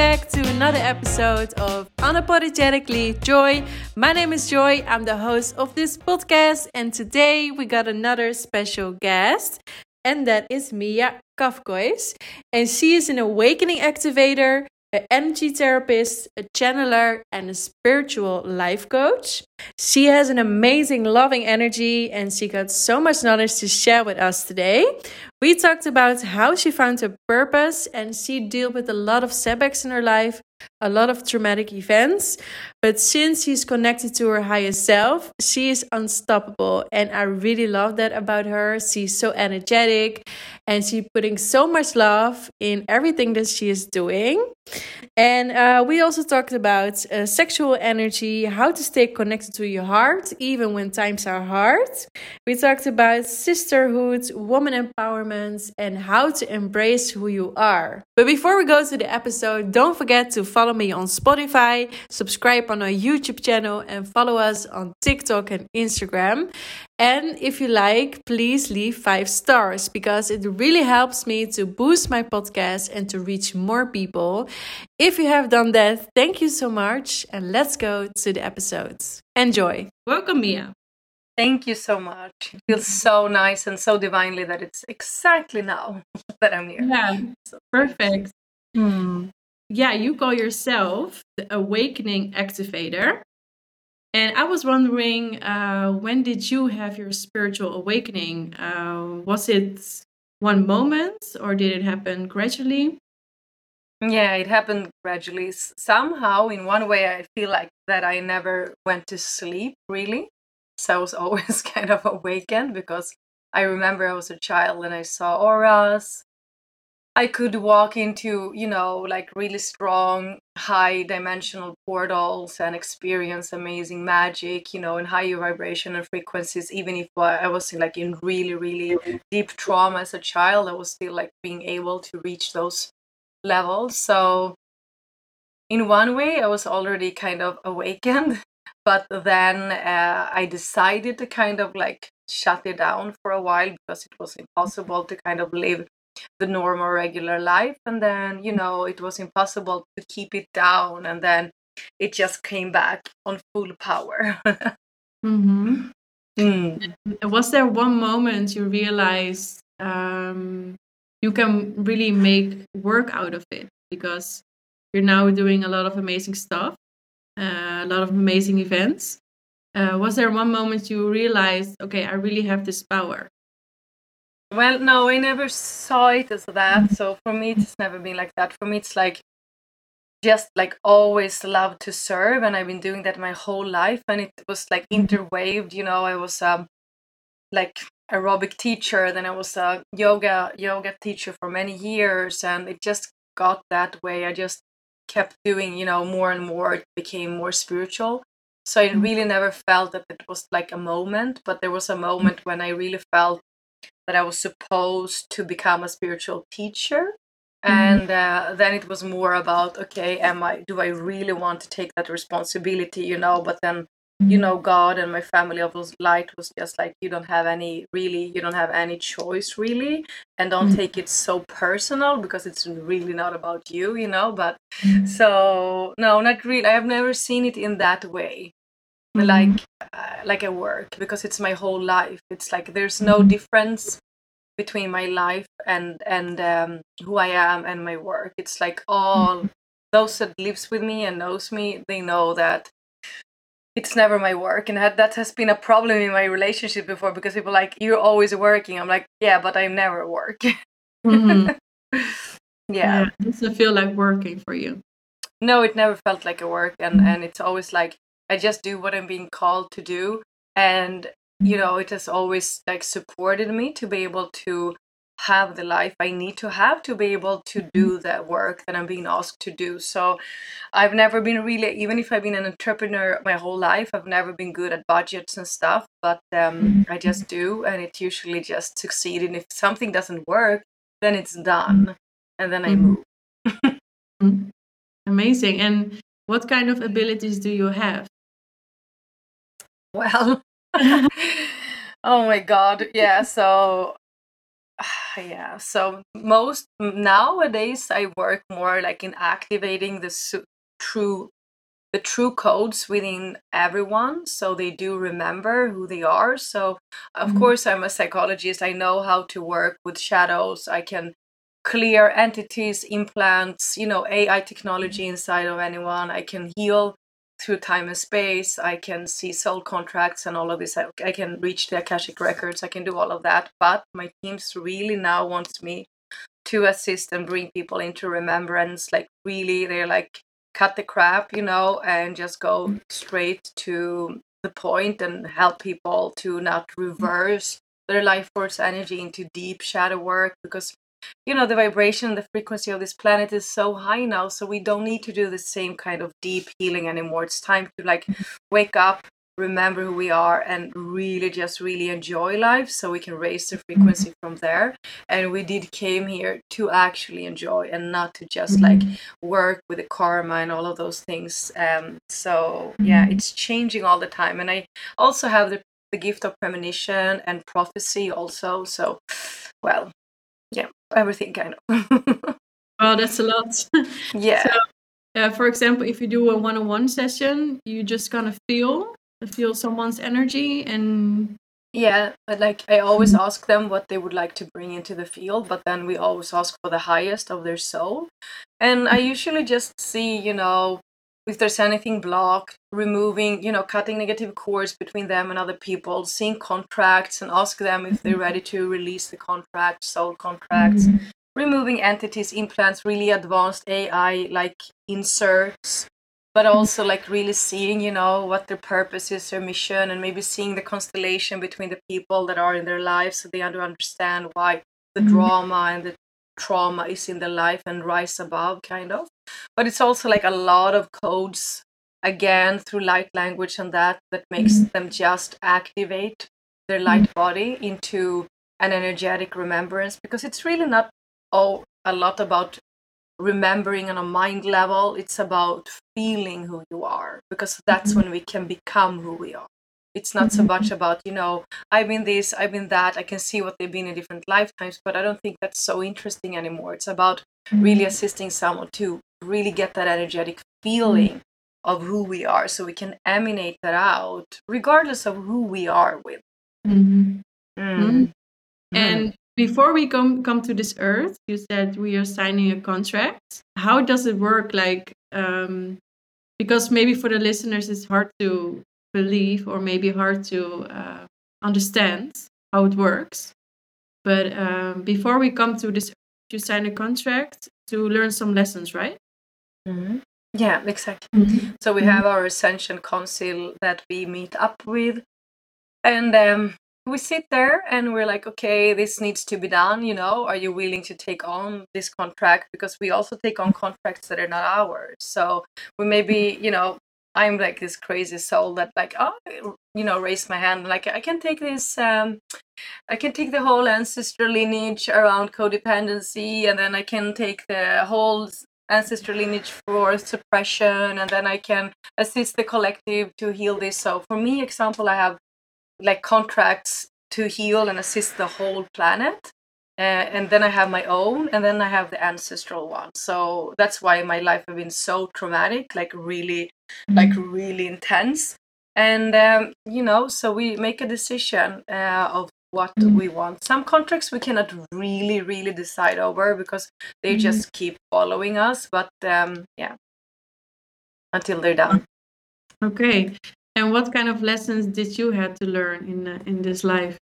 back to another episode of Unapologetically Joy. My name is Joy, I'm the host of this podcast, and today we got another special guest, and that is Mia Kafkios. And she is an awakening activator, an energy therapist, a channeler, and a spiritual life coach. She has an amazing, loving energy, and she got so much knowledge to share with us today. We talked about how she found her purpose, and she dealt with a lot of setbacks in her life, a lot of traumatic events. But since she's connected to her higher self, she is unstoppable. And I really love that about her. She's so energetic and she's putting so much love in everything that she is doing. And uh, we also talked about uh, sexual energy, how to stay connected to your heart, even when times are hard. We talked about sisterhood, woman empowerment, and how to embrace who you are. But before we go to the episode, don't forget to follow me on Spotify, subscribe on our YouTube channel, and follow us on TikTok and Instagram. And if you like, please leave five stars because it really helps me to boost my podcast and to reach more people. If you have done that, thank you so much. And let's go to the episodes. Enjoy. Welcome, Mia. Thank you so much. It feels so nice and so divinely that it's exactly now that I'm here. Yeah, so perfect. Hmm. Yeah, you call yourself the awakening activator. And I was wondering, uh, when did you have your spiritual awakening? Uh, was it one moment or did it happen gradually? Yeah, it happened gradually. Somehow, in one way, I feel like that I never went to sleep really. So I was always kind of awakened because I remember I was a child and I saw auras I could walk into, you know, like really strong, high dimensional portals and experience amazing magic, you know, in higher vibration and frequencies. Even if I was in, like in really, really deep trauma as a child, I was still like being able to reach those levels. So, in one way, I was already kind of awakened, but then uh, I decided to kind of like shut it down for a while because it was impossible to kind of live the normal regular life and then you know it was impossible to keep it down and then it just came back on full power. Mm-hmm. mm. was there one moment you realized um, you can really make work out of it? Because you're now doing a lot of amazing stuff uh, a lot of amazing events. Uh, was there one moment you realized okay i really have this power well, no, I never saw it as that. So for me, it's never been like that. For me, it's like just like always love to serve, and I've been doing that my whole life. And it was like interwaved. You know, I was um like aerobic teacher, then I was a yoga yoga teacher for many years, and it just got that way. I just kept doing, you know, more and more. It became more spiritual. So I mm. really never felt that it was like a moment, but there was a moment when I really felt that I was supposed to become a spiritual teacher. Mm-hmm. And uh, then it was more about okay, am I? Do I really want to take that responsibility? You know, but then you mm-hmm. know god and my family of light was just like you don't have any really you don't have any choice really and don't mm-hmm. take it so personal because it's really not about you you know but mm-hmm. so no not really i have never seen it in that way mm-hmm. like uh, like a work because it's my whole life it's like there's no mm-hmm. difference between my life and and um, who i am and my work it's like all mm-hmm. those that lives with me and knows me they know that it's never my work and that, that has been a problem in my relationship before because people like you're always working i'm like yeah but i never work mm-hmm. yeah. yeah it doesn't feel like working for you no it never felt like a work and and it's always like I just do what I'm being called to do. And, you know, it has always like supported me to be able to have the life I need to have to be able to do mm-hmm. the work that I'm being asked to do. So I've never been really, even if I've been an entrepreneur my whole life, I've never been good at budgets and stuff, but um, I just do. And it usually just succeeds. And if something doesn't work, then it's done. And then I mm-hmm. move. Amazing. And what kind of abilities do you have? Well, oh my God. Yeah. So yeah so most nowadays i work more like in activating the su- true the true codes within everyone so they do remember who they are so of Mhm. course i'm a psychologist i know how to work with shadows i can clear entities implants you know ai technology inside of anyone i can heal through time and space i can see soul contracts and all of this. I, I can reach the akashic records. I can do all of that. But my teams really now wants me to assist and bring people into remembrance. Like really they're like cut the crap you know and just go mm. straight to the point and help people to not mm. reverse their life force energy into deep shadow work because you know the vibration the frequency of this planet is so high now so we don't need to do the same kind of deep healing anymore. It's time to like mm-hmm. wake up remember who we are and really just really enjoy life so we can raise the mm-hmm. frequency from there. And we did came here to actually enjoy and not to just like mm-hmm. work with the karma and all of those things. Um so yeah it's changing all the time. And i also have the, the gift of premonition and prophecy also. So well yeah everything kind of well, that's a lot. yeah So, uh, for example, if you do a one-on-one session, you just kind of feel feel someone's energy and Yeah, but like I always ask them what they would like to bring into the field, but then we always ask for the highest of their soul. And I usually just see, you know, if there's anything blocked, removing, you know, cutting negative cords between them and other people, seeing contracts and ask them if they're mm-hmm. ready to release the contract, soul contracts, mm-hmm. removing entities, implants, really advanced AI like inserts, but also like really seeing, you know, what their purpose is, their mission, and maybe seeing the constellation between the people that are in their lives so they understand why the mm-hmm. drama and the trauma is in their life and rise above, kind of. But it's also like a lot of codes again through light language and that that makes mm-hmm. them just activate their mm-hmm. light body into an energetic remembrance because it's really not all a lot about remembering on a mind level. It's about feeling who you are because that's mm-hmm. when we can become who we are it's not so much about you know i've been this i've been that i can see what they've been in different lifetimes but i don't think that's so interesting anymore it's about really assisting someone to really get that energetic feeling of who we are so we can emanate that out regardless of who we are with Mhm. Mm. And before we come come to this earth, you said we are signing a contract. How does it work? Like, um, because maybe for the listeners it's hard to believe, or maybe hard to uh, understand how it works. But um, before we come to this, you sign a contract to learn some lessons, right? Mhm. yeah exactly So we have our Ascension Council that we meet up with, and um, we sit there and we're like, okay, this needs to be done. You know, are you willing to take on this contract? Because we also take on contracts that are not ours. So we maybe, you know, I'm like this crazy soul that like, oh, you know, raise my hand like I can take this. Um, I can take the whole ancestor lineage around codependency, and then I can take the whole ancestor lineage for suppression, and then I can assist the collective to heal this. So, for me, example, I have like contracts to heal and assist the whole planet. Uh, and then I have my own, and then I have the ancestral one. So that's why my life has been so traumatic, like really, like really intense. And um, you know, so we make a decision uh, of what we want. Some contracts we cannot really, really decide over because they just keep following us. But um, yeah, until they're done. Okay. And what kind of lessons did you had to learn in uh, in this life?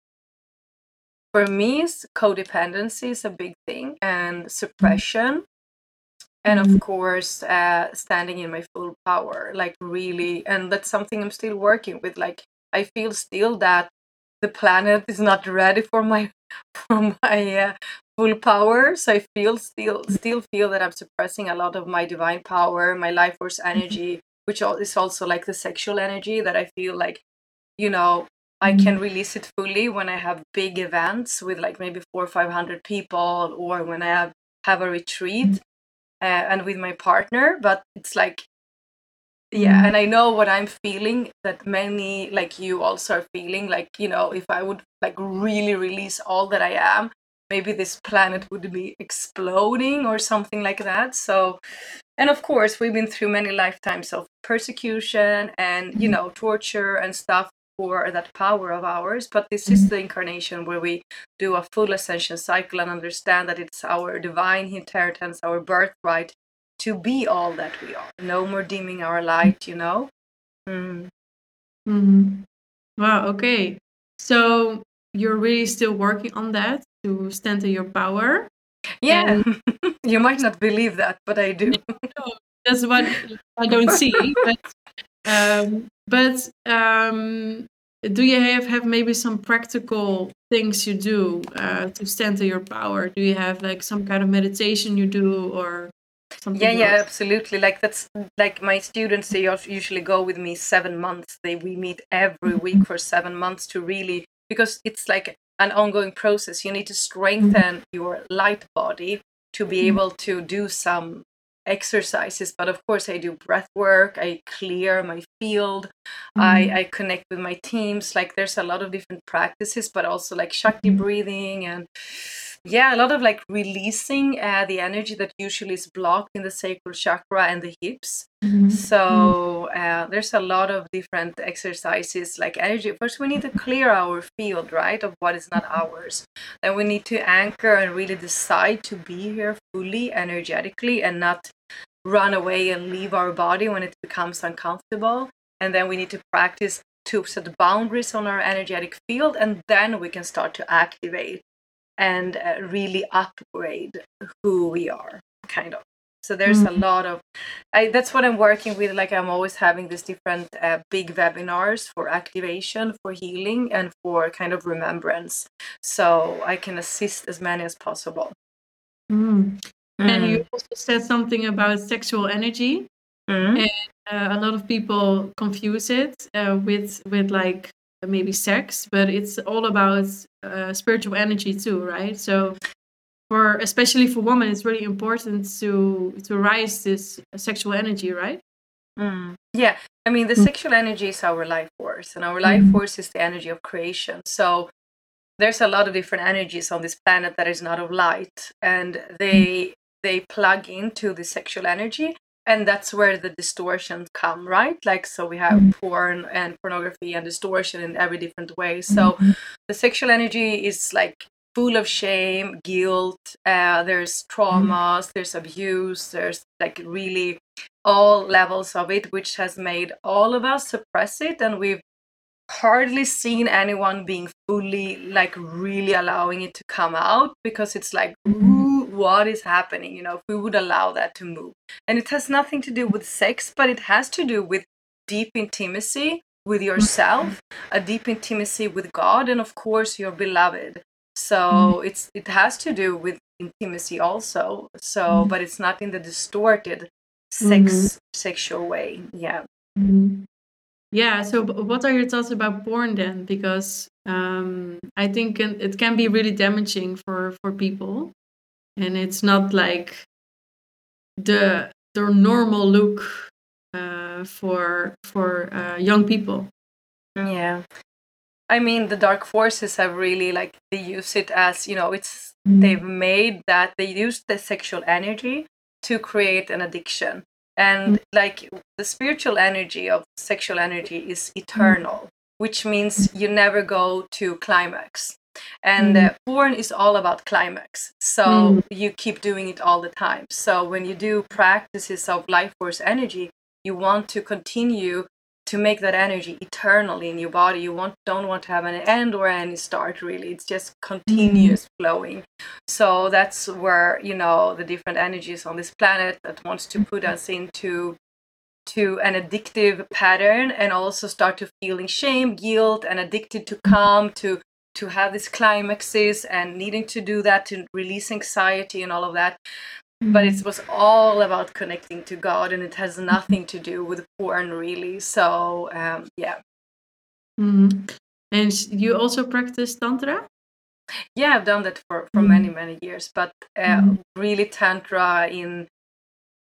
For me codependency is a big thing and suppression and of course uh, standing in my full power like really and that's something i'm still working with like i feel still that the planet is not ready for my for my uh, full power so i feel still still feel that i'm suppressing a lot of my divine power my life force energy which is also like the sexual energy that i feel like you know i can release it fully when i have big events with like maybe four or five hundred people or when i have have a retreat uh, and with my partner but it's like yeah and i know what i'm feeling that many like you also are feeling like you know if i would like really release all that i am maybe this planet would be exploding or something like that. So, and of course, we've been through many lifetimes of persecution and, you mm-hmm. know, torture and stuff for that power of ours. But this is mm-hmm. the incarnation where we do a full ascension cycle and understand that it's our divine inheritance, our birthright to be all that we are. No more dimming our light, you know? Mm. Mm-hmm. Wow, okay. So you're really still working on that to stand in your power. Yeah, and... you might not believe that, but I do. that's what I don't see. but um, but um, do you have, have maybe some practical things you do uh, to stand in your power? Do you have like some kind of meditation you do or something yeah else? yeah absolutely like that's like my students they usually go with me seven months they we meet every mm-hmm. week for seven months to really because it's like an ongoing process you need to strengthen your light body to be mm-hmm. able to do some exercises but of course i do breath work i clear my field mm-hmm. i i connect with my teams like there's a lot of different practices but also like shakti mm-hmm. breathing and yeah a lot of like releasing uh, the energy that usually is blocked in the sacral chakra and the hips mm-hmm. so uh, there's a lot of different exercises like energy first we need to clear our field right of what is not ours then we need to anchor and really decide to be here fully energetically and not run away and leave our body when it becomes uncomfortable. And then we need to practice to set boundaries on our energetic field and then we can start to activate and uh, really upgrade who we are kind of. So there's mm-hmm. a lot of I, that's what i'm working with. Like i'm always having these different uh, big webinars for activation for healing and for kind of remembrance. So i can assist as many as possible. Mm. Mm. and you also said something about sexual energy mm. and uh, a lot of people confuse it uh, with with like maybe sex, but it's all about uh, spiritual energy too, right? So for especially for women, it's really important to to rise this sexual energy, right? Mm. Yeah, I mean the mm. sexual energy is our life force, and our life mm. force is the energy of creation. So there's a lot of different energies on this planet that is not of light, and they they plug into the sexual energy and that's where the distortions come right like so we have mm-hmm. porn and pornography and distortion in every different way so mm-hmm. the sexual energy is like full of shame guilt uh, there's traumas mm-hmm. there's abuse there's like really all levels of it which has made all of us suppress it and we've hardly seen anyone being fully like really allowing it to come out because it's like ooh, what is happening you know if we would allow that to move and it has nothing to do with sex but it has to do with deep intimacy with yourself a deep intimacy with god and of course your beloved so mm-hmm. it's it has to do with intimacy also so mm-hmm. but it's not in the distorted sex mm-hmm. sexual way yeah mm-hmm. Yeah. So, what are your thoughts about porn then? Because um, I think it can be really damaging for for people, and it's not like the the normal look uh, for for uh, young people. Yeah. I mean, the dark forces have really like they use it as you know, it's mm. they've made that they use the sexual energy to create an addiction and mm. like the spiritual energy of sexual energy is eternal mm. which means you never go to climax and mm. uh, porn is all about climax. So mm. you keep doing it all the time. So when you do practices of life force energy you want to continue to make that energy eternally in your body. You want don't want to have an end or any start really. It's just continuous mm-hmm. flowing. So that's where you know the different energies on this planet that wants to put us into to an addictive pattern and also start to feeling shame guilt and addicted to come to to have these climaxes and needing to do that to release anxiety and all of that but it mm. was all about connecting to God, and it has nothing to do with porn, really. So, um, yeah. Mm. And you also practice Tantra? Yeah, I've done that for, for mm. many, many years, but uh, mm. really Tantra in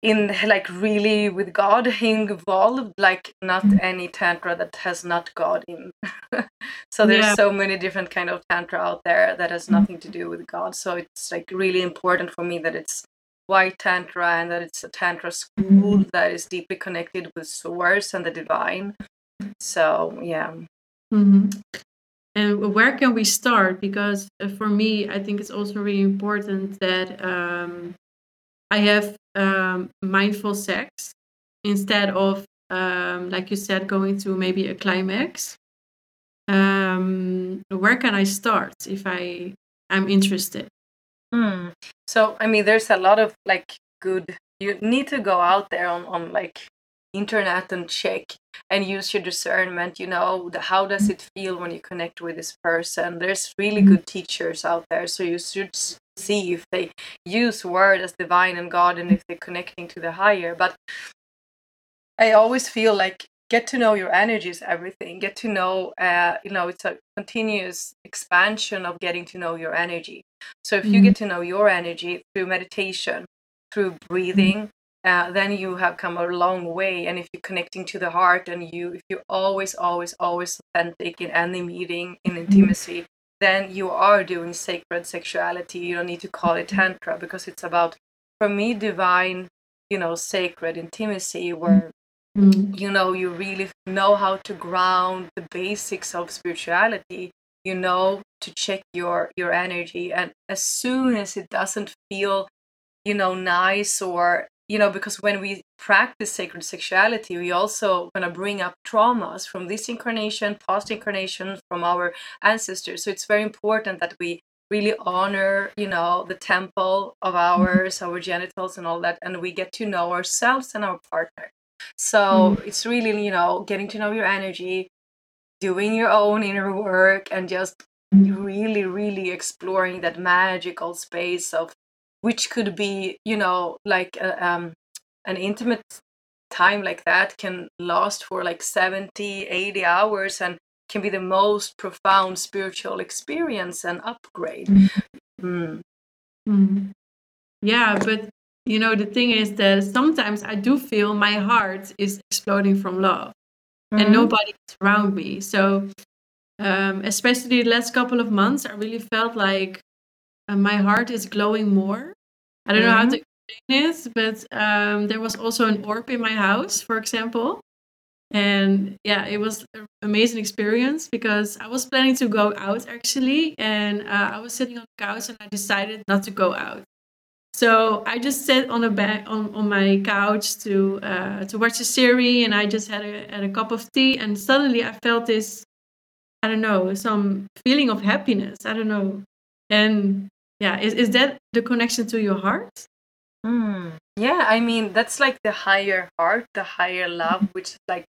in like really with God involved, like not Mm. any tantra that has not God in. so there's Yeah. so many different kind of tantra out there that has nothing to do with God. So it's like really important for me that it's white tantra and that it's a tantra school that is deeply connected with source and the divine. So yeah. hmm And where can we start? Because uh, for me, I think it's also really important that um, I have um, mindful sex instead of, um, like you said, going to maybe a climax. Um, where can I start if I am interested? Hmm. So I mean, there's a lot of like good. You need to go out there on on like internet and check and use your discernment. You know, the, how does it feel when you connect with this person? There's really good teachers out there, so you should see if they use word as divine and God, and if they're connecting to the higher. But I always feel like get to know your energy is everything. Get to know, uh, you know, it's a continuous expansion of getting to know your energy. So if you Mhm. get to know your energy through meditation, through breathing, uh, then you have come a long way. And if you're connecting to the heart, and you, if you're always, always, always authentic in any meeting, in intimacy, then you are doing sacred sexuality. You don't need to call it tantra because it's about, for me, divine, you know, sacred intimacy where Mm. you know you really know how to ground the basics of spirituality you know to check your your energy and as soon as it doesn't feel you know nice or you know because when we practice sacred sexuality we also going to bring up traumas from this incarnation past incarnation from our ancestors. So it's very important that we really honor you know the temple of mm-hmm. ours our genitals and all that and we get to know ourselves and our partner. So mm-hmm. it's really, you know, getting to know your energy, doing your own inner work, and just mm-hmm. really, really exploring that magical space of which could be, you know, like a, um, an intimate time like that can last for like 70, 80 hours and can be the most profound spiritual experience and upgrade. Mm. Mhm. Yeah, but you know, the thing is that sometimes I do feel my heart is exploding from love and Mhm. nobody is around me. So, um, especially the last couple of months, I really felt like uh, my heart is glowing more. I don't know how to explain this, but um, there was also an orb in my house, for example. And yeah, it was an amazing experience because I was planning to go out actually, and uh, I was sitting on the couch and I decided not to go out. So I just sat on a bed on, on my couch to uh, to watch a series, and I just had a, had a cup of tea, and suddenly I felt this I don't know some feeling of happiness. I don't know, and yeah, is is that the connection to your heart? Mm. Yeah, I mean, that's like the higher heart, the higher love, which is like,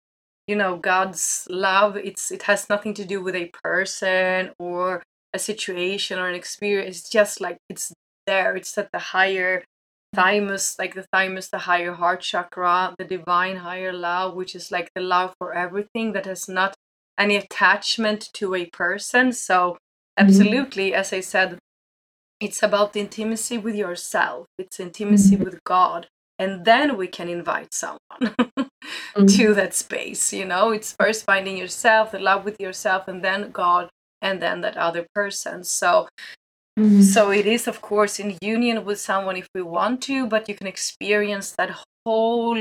you know, God's love. It's it has nothing to do with a person or a situation or an experience. It's just like it's there. It's at the higher thymus, like the thymus, the higher heart chakra, the divine higher love, which is like the love for everything that has not any attachment to a person. So absolutely, as I said, it's about the intimacy with yourself. It's intimacy with god. And then we can invite someone to that space you know? It's first finding yourself the love with yourself and then god and then that other person. So Mhm. so it is of course in union with someone if we want to but you can experience that whole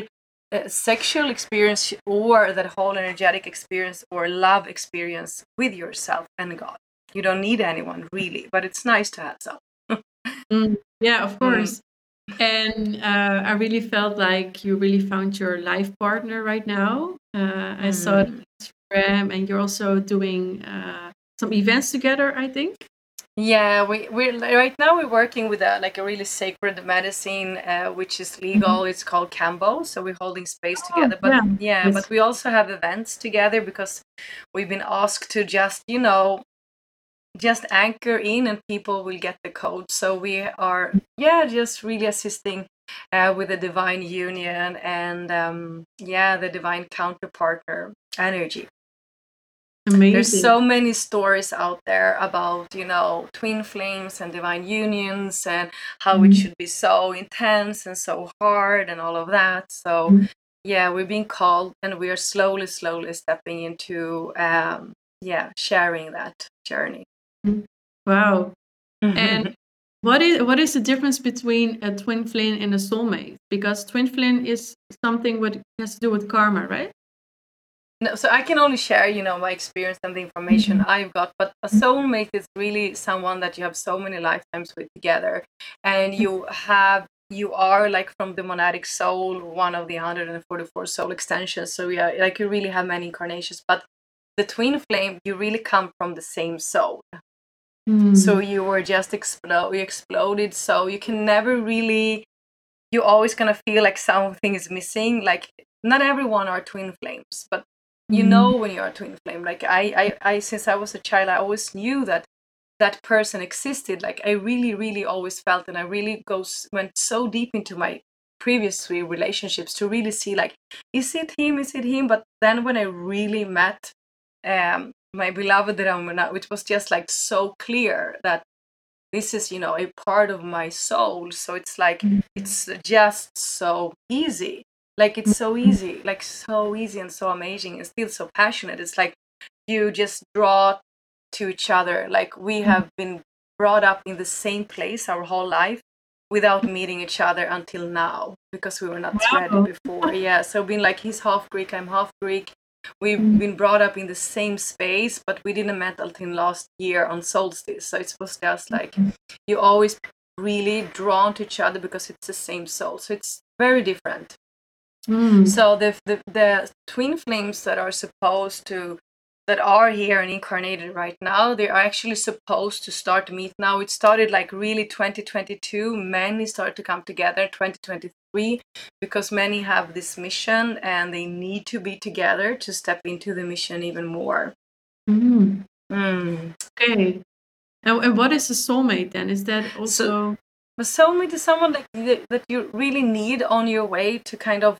uh, sexual experience or that whole energetic experience or love experience with yourself and god. You don't need anyone really but it's nice to have some Mm, yeah, of course. And uh, I really felt like you really found your life partner right now. Uh, I saw it on Instagram, and you're also doing uh, some events together. I think. Yeah, we we're right now we're working with a like a really sacred medicine, uh, which is legal. It's called Kambo, so we're holding space together. But Mm-hmm. Oh, yeah. yeah, Yes. but we also have events together because we've been asked to just you know just anchor in, and people will get the code. So we are yeah just really assisting uh, with the divine union and um, yeah the divine counterpartner energy. Amazing. There's so many stories out there about, you know, twin flames and divine unions and how mm. it should be so intense and so hard and all of that. So, mm. yeah, we're being called and we are slowly, slowly stepping into, um, yeah, sharing that journey. Wow. and what is what is the difference between a twin flame and a soulmate? Because twin flame is something what has to do with karma, right? No, so I can only share, you know, my experience and the information mm-hmm. I've got. But a soulmate is really someone that you have so many lifetimes with together, and you have you are like from the monadic soul, one of the 144 soul extensions. So yeah, like you really have many incarnations. But the twin flame, you really come from the same soul. Mm. So you were just explode, you exploded. So you can never really. You're always gonna feel like something is missing. Like not everyone are twin flames, but you mm. know when you're a twin flame like I, I i since i was a child i always knew that that person existed like i really really always felt and i really goes went so deep into my previous three relationships to really see like is it him is it him but then when i really met um my beloved Ramana, it was just like so clear that this is you know a part of my soul. So it's like mm. it's just so easy. Like it's so easy like so easy and so amazing and still so passionate. It's like you just draw to each other. Like we mm-hmm. have been brought up in the same place our whole life without meeting each other until now because we were not wow. ready before. Yeah so being like he's half greek i'm half greek we've mm-hmm. been brought up in the same space but we didn't met until last year on solstice so it was just like mm-hmm. you always really drawn to each other because it's the same soul so it's very different Mm. So the, the the twin flames that are supposed to that are here and incarnated right now, they are actually supposed to start to meet now. It started like really 2022. Many started to come together 2023 because many have this mission and they need to be together to step into the mission even more. Mm. Mm. Okay. And, and what is a soulmate then? Is that also so, a soulmate is someone like that you really need on your way to kind of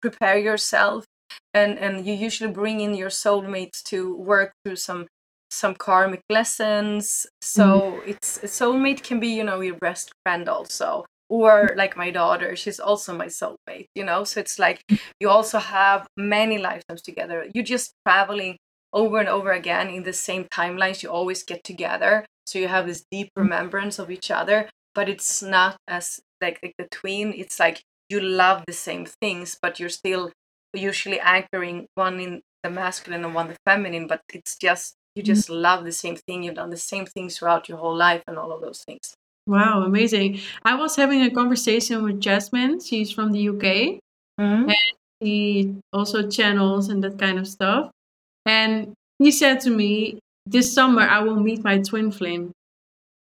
prepare yourself and and you usually bring in your soulmates to work through some some karmic lessons so mm-hmm. it's a soulmate can be you know your best friend also or like my daughter she's also my soulmate you know so it's like you also have many lifetimes together you're just traveling over and over again in the same timelines you always get together so you have this deep remembrance of each other but it's not as like, like the twin it's like you love the same things, but you're still usually anchoring one in the masculine and one the feminine, but it's just you mm-hmm. just mm-hmm. love the same thing. You've done the same things throughout your whole life and all of those things. Wow, amazing. I was having a conversation with Jasmine. She's from the UK. Mm-hmm. And she also channels and that kind of stuff. And he said to me, This summer I will meet my twin flame.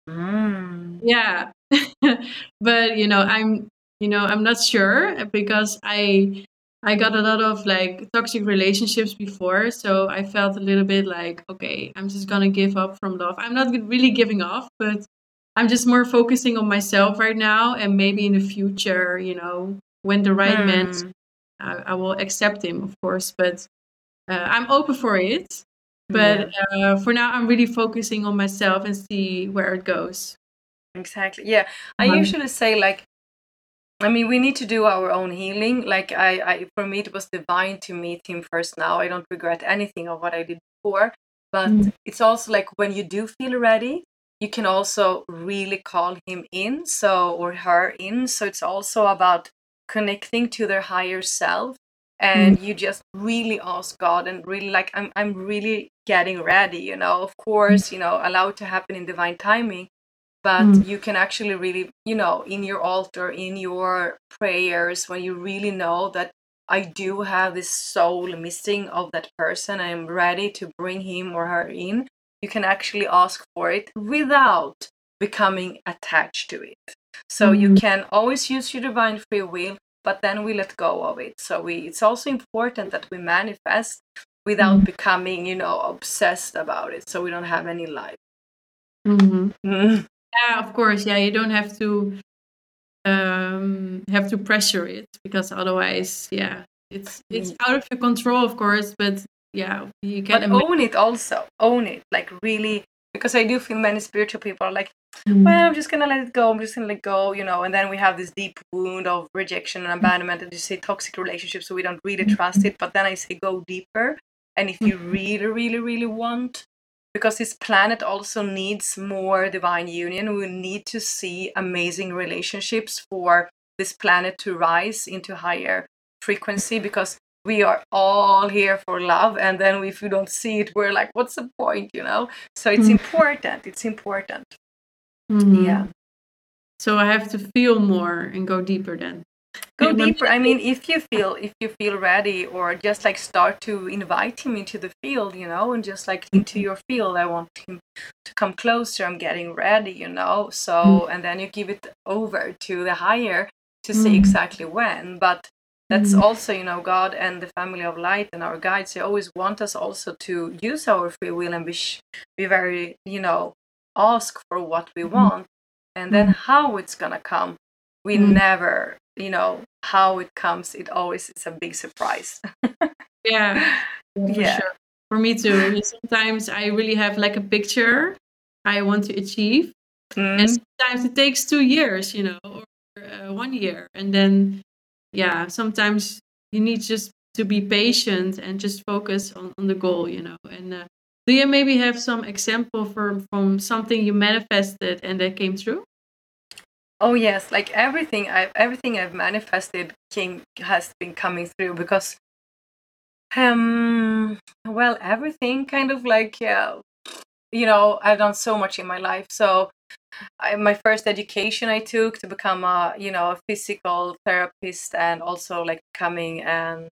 Mm. Yeah. but you know, I'm you know i'm not sure because i i got a lot of like toxic relationships before so i felt a little bit like okay i'm just gonna give up from love i'm not really giving up but i'm just more focusing on myself right now and maybe in the future you know when the right mm. man I, I, will accept him of course but uh, i'm open for it but yeah. uh, for now i'm really focusing on myself and see where it goes exactly yeah i um, usually say like I mean, we need to do our own healing. Like I, I, for me, it was divine to meet him first. Now I don't regret anything of what I did before. But mm. it's also like when you do feel ready, you can also really call him in, so or her in. So it's also about connecting to their higher self, and mm. you just really ask God and really like, I'm, I'm really getting ready. You know, of course, you know, allow it to happen in divine timing but mm. you can actually really you know in your altar in your prayers when you really know that i do have this soul missing of that person i'm ready to bring him or her in you can actually ask for it without becoming attached to it so mm. you can always use your divine free will but then we let go of it so we it's also important that we manifest without mm. becoming you know obsessed about it so we don't have any life mm-hmm. mm. Yeah, of course. Yeah, you don't have to um have to pressure it because otherwise, yeah, it's it's out of your control, of course. But yeah, you can but own it also own it like really because i do feel many spiritual people are like Mm. well i'm just gonna let it go i'm just gonna let go you know and then we have this deep wound of rejection and hmm. abandonment and you say toxic relationships so we don't really hmm. trust it but then i say go deeper and if you hmm. really really really want because this planet also needs more divine union we need to see amazing relationships for this planet to rise into higher frequency because we are all here for love and then if we don't see it we're like what's the point you know so it's Mm. important it's important Mhm. yeah So I have to feel more and go deeper then. go deeper i mean if you feel if you feel ready or just like start to invite him into the field you know and just like into your field i want him to come closer i'm getting ready you know so and then you give it over to the higher to say Mm. exactly when but that's Mhm. also you know god and the family of light and our guides they always want us also to use our free will and be, sh- be very you know ask for what we Mhm. want and then how it's gonna come we Mm. never you know how it comes it always is a big surprise Yeah, for Yeah. sure. For me too. Sometimes I really have like a picture I want to achieve, and Mm, sometimes it takes two years, you know, or uh, one year, and then yeah, sometimes you need just to be patient and just focus on, on the goal, you know. And uh, do you maybe have some example from from something you manifested and that came true? oh yes like everything i've everything i've manifested came has been coming through because um well everything kind of like yeah you know i've done so much in my life so I, my first education I took to become a you know a physical therapist and also like becoming um,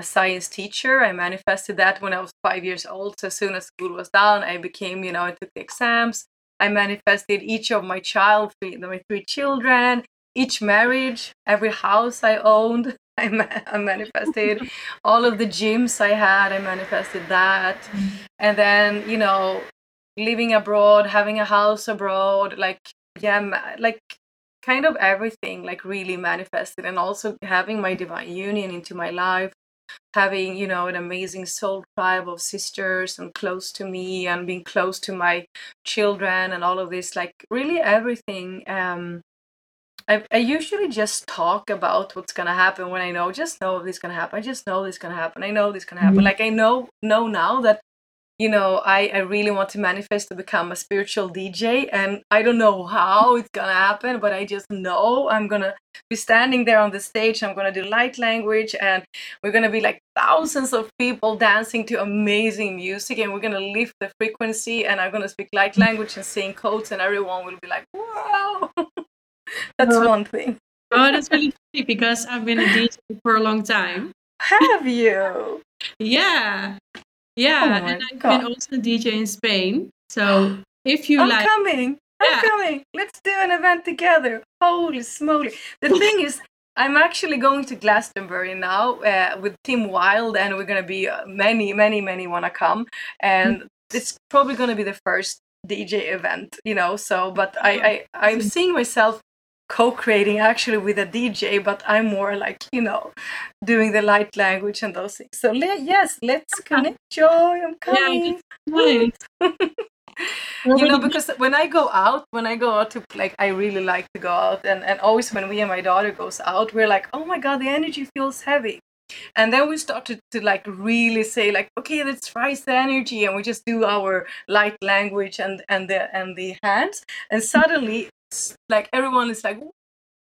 a science teacher. I manifested that when I was five years old. So as soon as school was done, I became you know I took the exams. I manifested each of my child, three, my three children, each marriage, every house I owned. I, ma- I manifested all of the gyms I had. I manifested that, and then you know living abroad, having a house abroad, like yeah, like kind of everything like really manifested and also having my divine union into my life having you know an amazing soul tribe of sisters and close to me and being close to my children and all of this like really everything um I, I usually just talk about what's gonna happen when I know just know this gonna happen. I just know this gonna happen. I know this gonna happen. Mhm. Like I know know now that you know I, I really want to manifest to become a spiritual dj and i don't know how it's gonna happen but i just know i'm gonna be standing there on the stage i'm gonna do light language and we're gonna be like thousands of people dancing to amazing music and we're gonna lift the frequency and i'm gonna speak light language and sing codes and everyone will be like wow that's one thing Oh, that's really funny because I've been a DJ for a long time. have you Yeah. Yeah. Oh and I've God. been also DJ in Spain. So if you I'm like coming. I'm Yeah. coming. Let's do an event together. Holy smoly. The thing is, I'm actually going to Glastonbury now uh, with Tim Wild, and we're going to be uh, many, many, many want to come. And it's probably going to be the first DJ event, you know. So, but I, I, I'm seeing myself co-creating actually with a DJ, but I'm more like you know, doing the light language and those things. So le- yes, let's connect, Joy. I'm coming. Nice. you know because when i go out when i go out to like i really like to go out and, and always when we and my daughter goes out we're like oh my god the energy feels heavy and then we started to like really say like okay let's rise the energy and we just do our light language and and the and the hands and mm-hmm. suddenly s- like everyone is like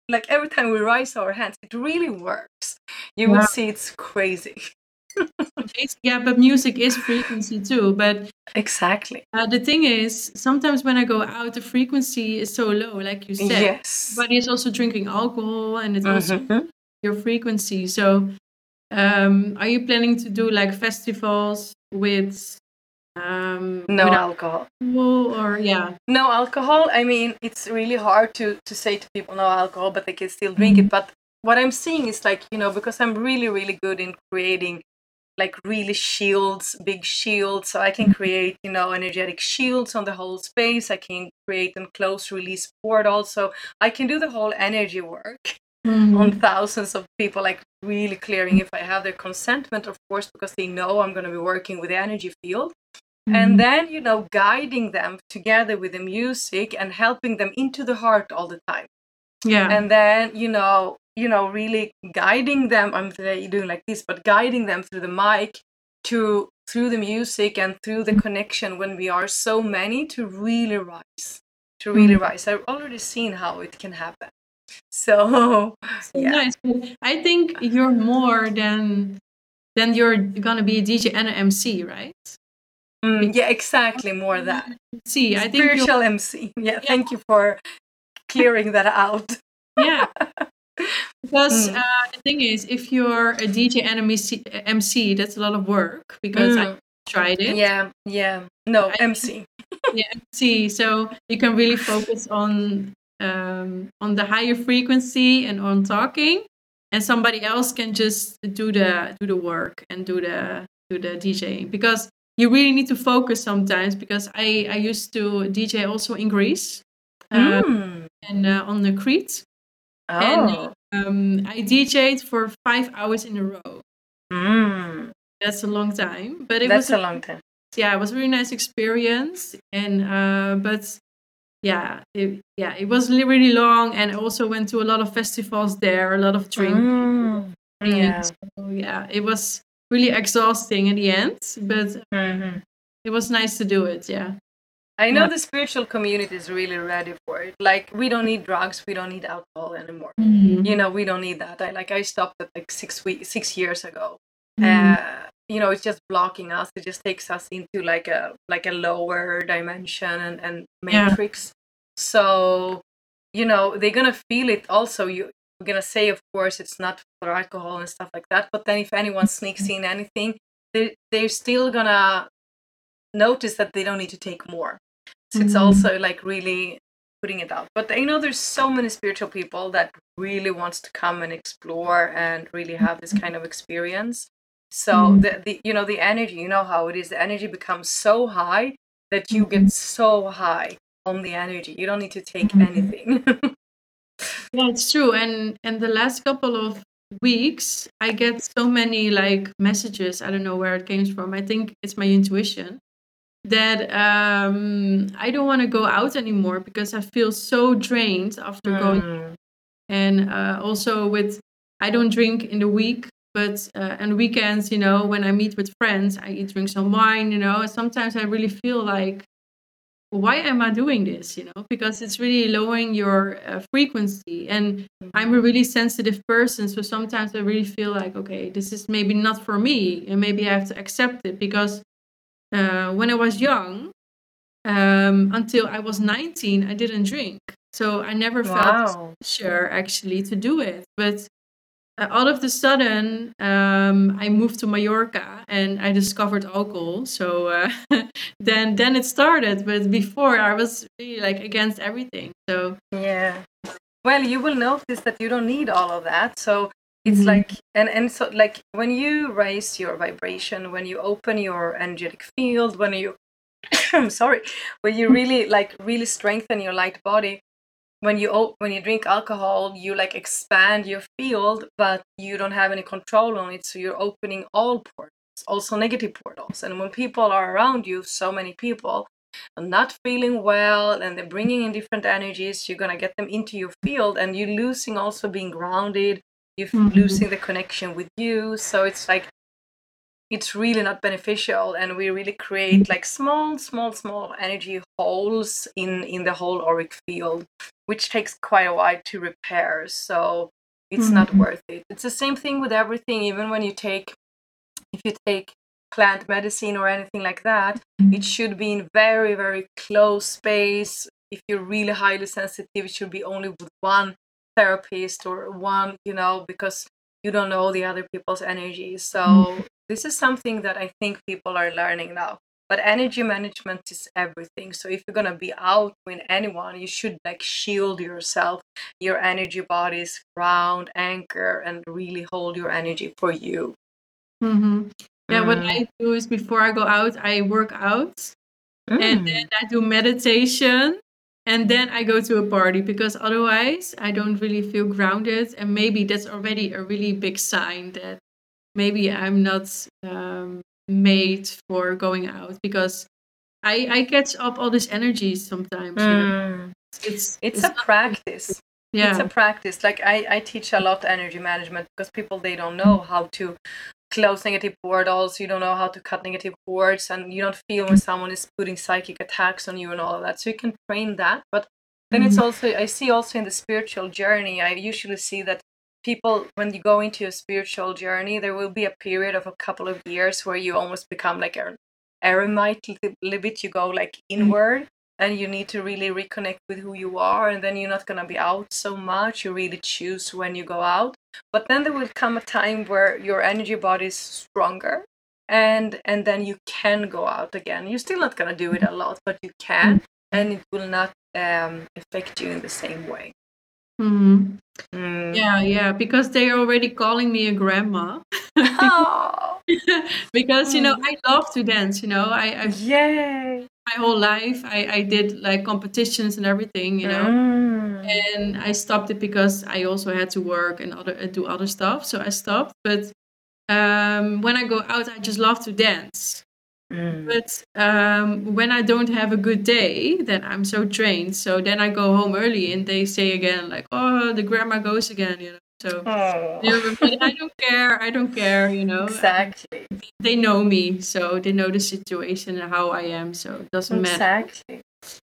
like every time we raise our hands it really works you Wow. will see it's crazy yeah, but music is frequency too. But exactly uh, the thing is, sometimes when I go out, the frequency is so low, like you said. yes But it's also drinking alcohol and it's also Mhm. your frequency. So, um, are you planning to do like festivals with um, no alcohol. alcohol or yeah? no alcohol. I mean it's really hard to to say to people no alcohol but they can still drink it. But what i'm seeing is like you know because i'm really really good in creating like really shields big shields so i can create you know energetic shields on the whole space. I can create and close release portals so i can do the whole energy work mm. on thousands of people, like really clearing if I have their consentment, of course, because they know I'm going to be working with the energy field. Mm-hmm. And then, you know, guiding them together with the music and helping them into the heart all the time. Yeah. And then, you know, you know, really guiding them. I'm doing like this, but guiding them through the mic to through the music and through the connection when we are so many to really rise to really mm. rise i've already seen how it can happen so, so yeah. nice i think you're more than than you're gonna be a dj and an mc right mm, yeah exactly more that. See i think spiritual mc yeah, yeah. thank you for clearing that out. Yeah. Because mm. uh, the thing is if you're a dj and MC, MC that's a lot of work because mm. i tried it. Yeah yeah. No I, mc yeah mc so you can really focus on um, on the higher frequency and on talking and somebody else can just do the do the work and do the do the djing because you really need to focus sometimes because i i used to dj also in greece uh, mm. and uh, on the crete Oh. And um, I DJed for five hours in a row. Mm. That's a long time, but it That's was a, a long time. Yeah, it was a really nice experience, and uh, but yeah, it, yeah, it was really, really long, and I also went to a lot of festivals there, a lot of drinking. Mm. Yeah. So, yeah, it was really exhausting in the end, but mm-hmm. it was nice to do it. Yeah. I know the spiritual community is really ready for it. Like we don't need drugs, we don't need alcohol anymore. Mm-hmm. You know, we don't need that. I like I stopped it like six weeks, six years ago. Mm-hmm. Uh, you know, it's just blocking us. It just takes us into like a like a lower dimension and and matrix. Yeah. So, you know, they're gonna feel it. Also, you are gonna say, of course, it's not for alcohol and stuff like that. But then, if anyone sneaks in anything, they they're still gonna notice that they don't need to take more so mm-hmm. it's also like really putting it out but you know there's so many spiritual people that really wants to come and explore and really have this kind of experience so mm-hmm. the, the you know the energy you know how it is the energy becomes so high that you get mm-hmm. so high on the energy you don't need to take mm-hmm. anything yeah it's true and and the last couple of weeks i get so many like messages i don't know where it came from i think it's my intuition that um, I don't want to go out anymore because I feel so drained after mm. going. And uh, also with I don't drink in the week, but uh, on weekends, you know, when I meet with friends, I eat drink some wine. You know, sometimes I really feel like, why am I doing this? You know, because it's really lowering your uh, frequency, and I'm a really sensitive person, so sometimes I really feel like, okay, this is maybe not for me, and maybe I have to accept it because uh, when I was young, um, until I was 19, I didn't drink. So I never wow. felt sure actually to do it. But uh, all of the sudden, um, I moved to Mallorca and I discovered alcohol. So uh, then, then it started. But before, I was really like against everything. So yeah. Well, you will notice that you don't need all of that. So it's mm-hmm. like and and so like when you raise your vibration when you open your energetic field when you i'm sorry when you really like really strengthen your light body when you when you drink alcohol you like expand your field but you don't have any control on it so you're opening all portals also negative portals. And when people are around you so many people are not feeling well and they're bringing in different energies you're going to get them into your field and you're losing also being grounded you're mm-hmm. losing the connection with you. So it's like it's really not beneficial and we really create like small small small energy holes in in the whole auric field which takes quite a while to repair so it's mm-hmm. not worth it it's the same thing with everything even when you take if you take plant medicine or anything like that mm-hmm. it should be in very very close space if you're really highly sensitive it should be only with one therapist or one you know because you don't know the other people's energy so mm. this is something that i think people are learning now but energy management is everything so if you're going to be out with anyone you should like shield yourself your energy bodies ground anchor and really hold your energy for you mm-hmm. yeah mm. what i do is before i go out i work out mm. and then i do meditation and then I go to a party because otherwise I don't really feel grounded. And maybe that's already a really big sign that maybe I'm not um, made for going out because I I catch up all this energy sometimes. You know? Mm. It's It's it's a not practice. It's yeah. a practice. Like I, I teach a lot energy management because people they don't know how to close negative portals, you don't know how to cut negative words and you don't feel when someone is putting psychic attacks on you and all of that. So you can train that. But then it's Mhm. also I see also in the spiritual journey, I usually see that people when you go into a spiritual journey, there will be a period of a couple of years where you almost become like an eremite a little bit. You go like inward and you need to really reconnect with who you are and then you're not going to be out so much. You really choose when you go out. But then there will come a time where your energy body is stronger and and then you can go out again. You're still not going to do it a lot but you can and it will not um, affect you in the same way Mhm. Mm. Yeah, yeah, because they're already calling me a grandma. oh, because you know Mm. I love to dance. You know, I, I yay my whole life I, I did like competitions and everything. You know, Mm. and I stopped it because I also had to work and other and do other stuff. So I stopped. But um, when I go out, I just love to dance. Mm. But um, when I don't have a good day, then I'm so drained. So then I go home early, and they say again like, "Oh, the grandma goes again," you know. So Oh. but I don't care. I don't care. You know, exactly they know me, so they know the situation and how I am. So it doesn't matter. exactly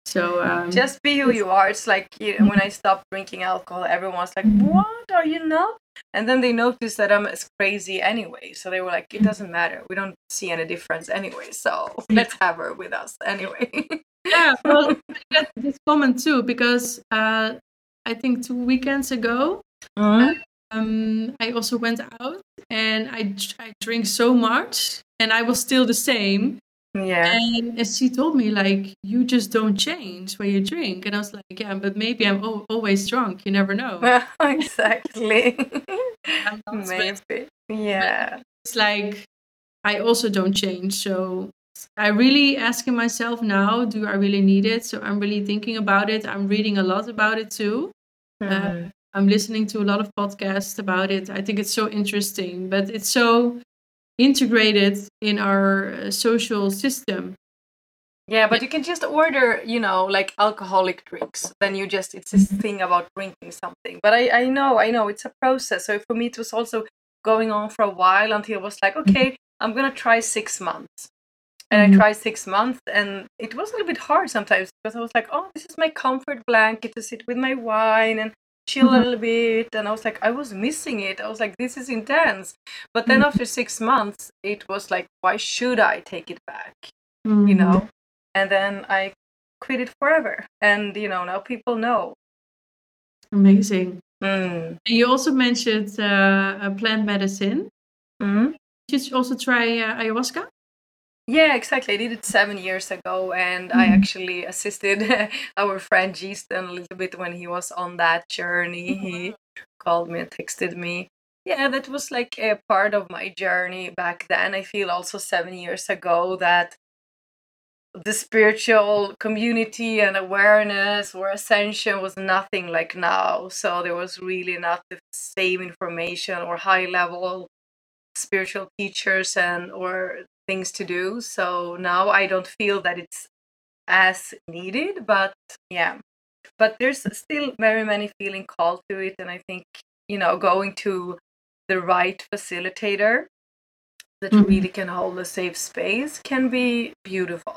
So um, just be who you are. It's like you know, when I stopped drinking alcohol, everyone's like, "What? Are you not?" And then they noticed that I'm as crazy anyway. So they were like, "It doesn't matter. We don't see any difference anyway. So let's have her with us anyway." yeah, well, I get this comment too because uh, I think two weekends ago, Mhm. um, I also went out and I, I drink so much, and I was still the same. Yeah. And she told me, like, you just don't change when you drink. And I was like, yeah, but maybe I'm al- always drunk. You never know. exactly. Not, but Maybe. Yeah. it's like I also don't change. So I really asking myself now, do I really need it? So I'm really thinking about it. I'm reading a lot about it too. Uh, Mhm. I'm listening to a lot of podcasts about it. I think it's so interesting, but it's so integrated in our uh, social system. Yeah, but you can just order, you know, like alcoholic drinks. Then you just, it's this thing about drinking something. But I, I know, I know it's a process. So for me, it was also going on for a while until it was like, okay, I'm going to try six months. And Mhm. I tried six months and it was a little bit hard sometimes because I was like, oh, this is my comfort blanket to sit with my wine and chill a Mhm. little bit. And I was like, I was missing it. I was like, this is intense. But then Mhm. after six months, it was like, why should I take it back? you Mhm. know and then i quit it forever and you know now people know Amazing. mm. You also mentioned uh, plant medicine. Mhm. Did you also try uh, ayahuasca? Yeah exactly. I did it seven years ago and i Mhm. actually assisted our friend Giston a little bit when he was on that journey. He called me and texted me. Yeah that was like a part of my journey back then. I feel also seven years ago that the spiritual community and awareness or ascension was nothing like now. So there was really not the same information or high level spiritual teachers and or things to do. So now I don't feel that it's as needed, but yeah. But there's still very many feeling called to it and I think, you know, going to the right facilitator that Mhm. really can hold a safe space can be beautiful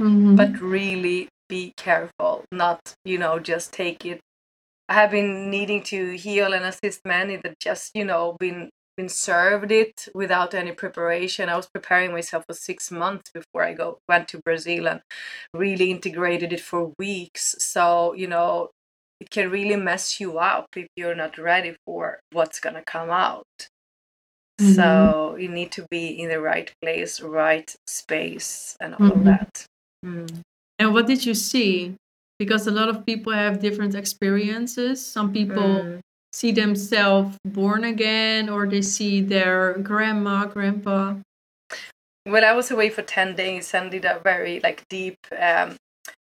Mhm. but really be careful not you know just take it i have been needing to heal and assist many that just you know been been served it without any preparation i was preparing myself for six months before i go went to brazil and really integrated it for weeks so you know it can really mess you up if you're not ready for what's going to come out Mhm. so you need to be in the right place right space and all Mhm. of that Mm. And what did you see? Because a lot of people have different experiences. Some people Mm. See themselves born again, or they see their grandma, grandpa. Well, I was away for ten days and did a very like deep um,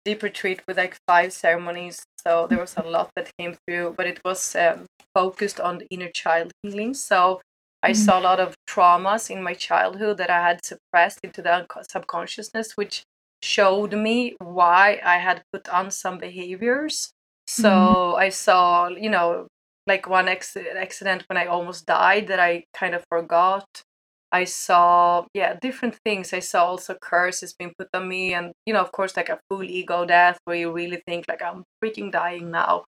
deep retreat with like five ceremonies. So there was a lot that came through, but it was um, focused on the inner child healing. So I Mhm. saw a lot of traumas in my childhood that I had suppressed into the subconsciousness, which showed me why I had put on some behaviors. So I saw, you know, like one ex- accident when I almost died that I kind of forgot. I saw, yeah, different things. I saw also curses being put on me, and you know, of course, like a full ego death where you really think like I'm freaking dying now.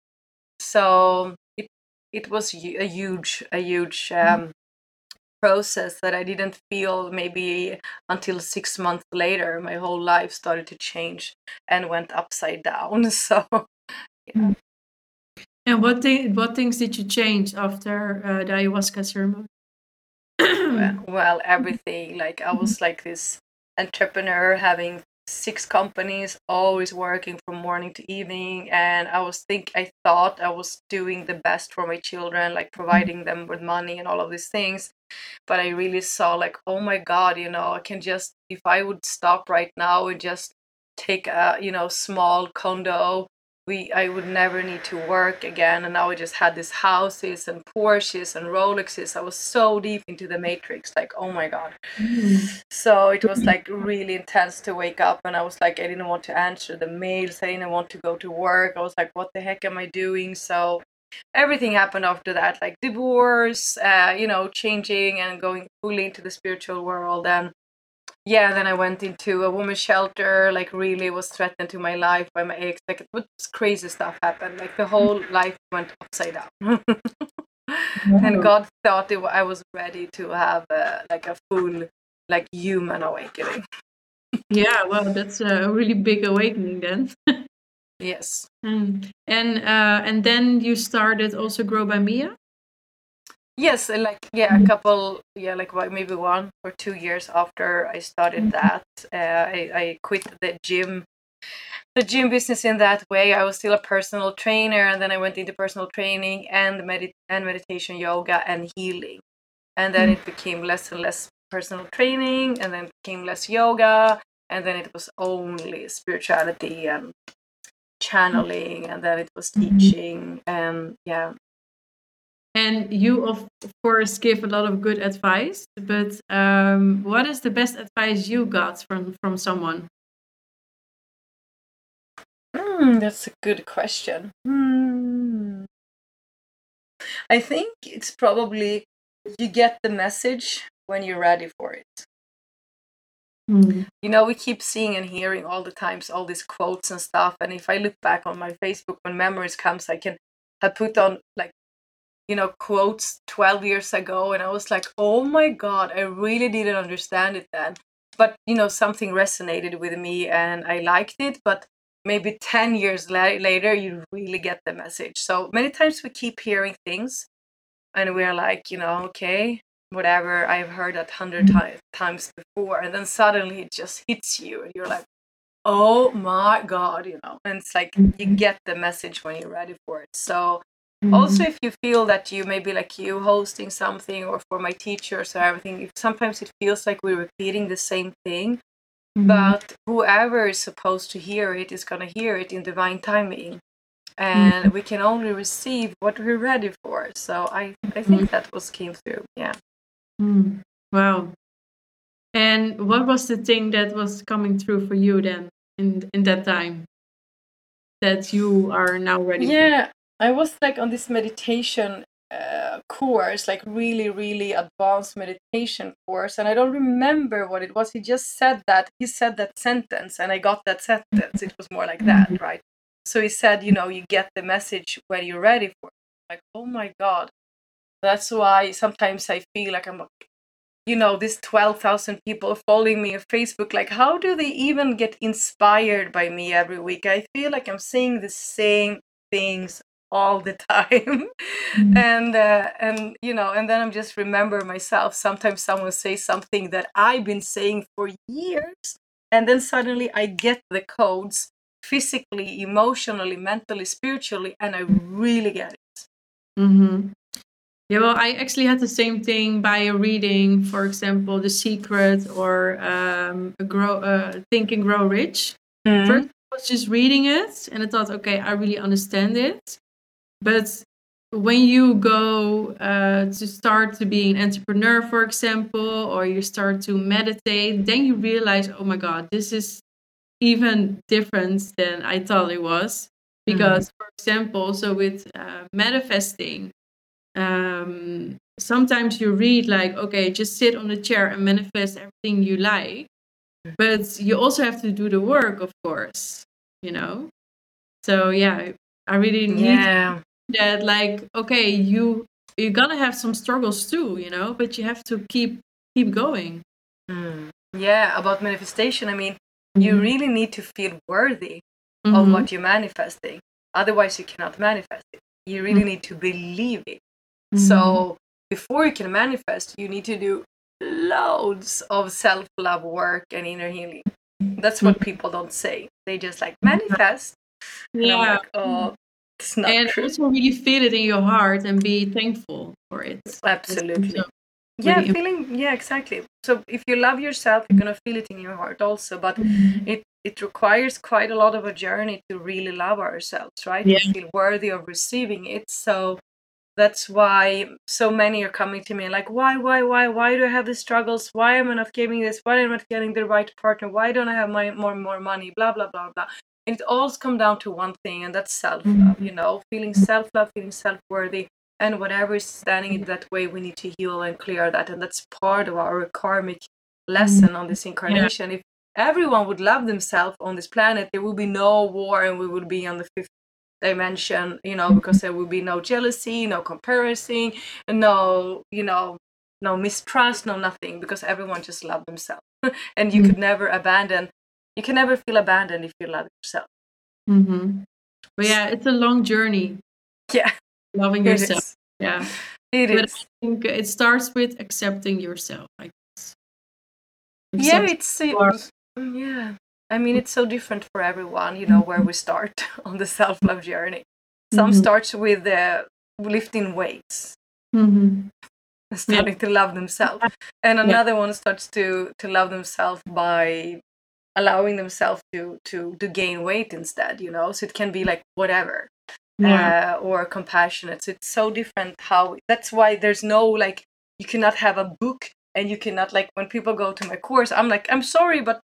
So it it was a huge, a huge um, process that I didn't feel maybe until six months later. My whole life started to change and went upside down. So yeah. And what thing, what things did you change after uh, the ayahuasca ceremony? well, well, everything. Like I was like this entrepreneur having six companies, always working from morning to evening, and I was think I thought I was doing the best for my children, like providing them with money and all of these things. But I really saw like, oh my god, you know, I can just if I would stop right now and just take a you know small condo we I would never need to work again and now I just had these houses and Porsches and Rolexes. I was so deep into the matrix, like oh my god. Mm. So it was like really intense to wake up and I was like I didn't want to answer the mails, I didn't want to go to work. I was like, what the heck am I doing? So everything happened after that, like divorce, uh, you know, changing and going fully into the spiritual world and yeah, then I went into a women's shelter, like really was threatened to my life by my ex. Like what crazy stuff happened. Like the whole life went upside down. and God thought it, I was ready to have a, like a full like human awakening. Yeah, well, that's a really big awakening then. Yes. Mm. And uh, and then you started also Grow by Mia. Yes, like yeah, a mm-hmm. couple yeah, like maybe one or two years after I started mm-hmm. that, uh, I I quit the gym, the gym business in that way. I was still a personal trainer, and then I went into personal training and medit and meditation, yoga, and healing, and then mm. it became less and less personal training, and then became less yoga, and then it was only spirituality and mm. channeling, and then it was mm-hmm. teaching, and yeah, And you, of of course, give a lot of good advice. But um, what is the best advice you got from from someone? Hmm, that's a good question. Hmm. I think it's probably you get the message when you're ready for it. Mm. You know, we keep seeing and hearing all the times all these quotes and stuff. And if I look back on my Facebook when memories comes, I can have put on like you know quotes 12 years ago and i was like oh my god i really didn't understand it then. But you know something resonated with me and i liked it but maybe 10 years la- later you really get the message. So many times we keep hearing things and we're like you know okay whatever i've heard that 100 mm-hmm. ti- times before and then suddenly it just hits you and you're like oh my god you know and it's like you mm-hmm. get the message when you're ready for it. So also if you feel that you maybe like you hosting something or for my teachers or everything if sometimes it feels like we're repeating the same thing Mhm. but whoever is supposed to hear it is going to hear it in divine timing and we can only receive what we're ready for so i i think that was came through yeah Mm. Wow. And what was the thing that was coming through for you then in in that time that you are now ready for? I was like on this meditation uh, course like really really advanced meditation course and i don't remember what it was. He just said that he said that sentence and i got that sentence. It was more like that right? So he said you know you get the message when you're ready for it. Like oh my god. That's why sometimes i feel like i'm like, you know these 12,000 people following me on facebook like how do they even get inspired by me every week? I feel like i'm saying the same things all the time and uh, and you know and then i'm just remember myself sometimes someone says something that i've been saying for years and then suddenly i get the codes physically emotionally mentally spiritually and i really get it mm-hmm. Yeah, well, I actually had the same thing by a reading, for example, The Secret or um, Grow, uh, Think and Grow Rich. First, I was just reading it and I thought, okay, I really understand it. But when you go uh, to start to be an entrepreneur, for example, or you start to meditate, then you realize, oh my God, this is even different than I thought it was. Mm-hmm. Because, mm-hmm. for example, so with uh, manifesting, um, sometimes you read like, okay, just sit on the chair and manifest everything you like. But you also have to do the work, of course, you know? So, yeah, I really need yeah that like okay you you're gonna have some struggles too you know but you have to keep keep going mm. yeah about manifestation i mean mm-hmm. you really need to feel worthy mm-hmm. of what you're manifesting otherwise you cannot manifest it you really mm-hmm. need to believe it so mm-hmm. before you can manifest you need to do loads of self-love work and inner healing that's what mm-hmm. people don't say they just like manifest yeah like, oh it's not and true. also really feel it in your heart and be thankful for it. Absolutely. So yeah, really feeling yeah, exactly. So if you love yourself, you're gonna feel it in your heart also. But mm-hmm. it it requires quite a lot of a journey to really love ourselves, right? Yeah. To feel worthy of receiving it. So that's why so many are coming to me like why why why why do i have these struggles why am i not getting this why am i not getting the right partner why don't i have my more more money blah blah blah blah it all comes down to one thing and that's self-love mm-hmm. you know feeling self-love feeling self-worthy and whatever is standing in that way we need to heal and clear that and that's part of our karmic lesson on this incarnation yeah. if everyone would love themselves on this planet there would be no war and we would be on the fifth dimension you know because there would be no jealousy no comparison no you know no mistrust no nothing because everyone just love themselves and you mm-hmm. could never abandon you can never feel abandoned if you love yourself. Mm-hmm. But yeah, it's a long journey. Yeah. Loving yourself. Yeah. It but is. I think it starts with accepting yourself, I guess. yeah, it's uh, yeah. I mean, it's so different for everyone, you know, where we start on the self love journey. Some mm-hmm. starts with uh, lifting weights, mm-hmm. starting yeah. to love themselves, and another yeah. one starts to to love themselves by allowing themselves to to to gain weight instead you know? So it can be like whatever yeah. uh, or compassionate. So it's so different how that's why there's no like you cannot have a book and you cannot like when people go to my course i'm like i'm sorry but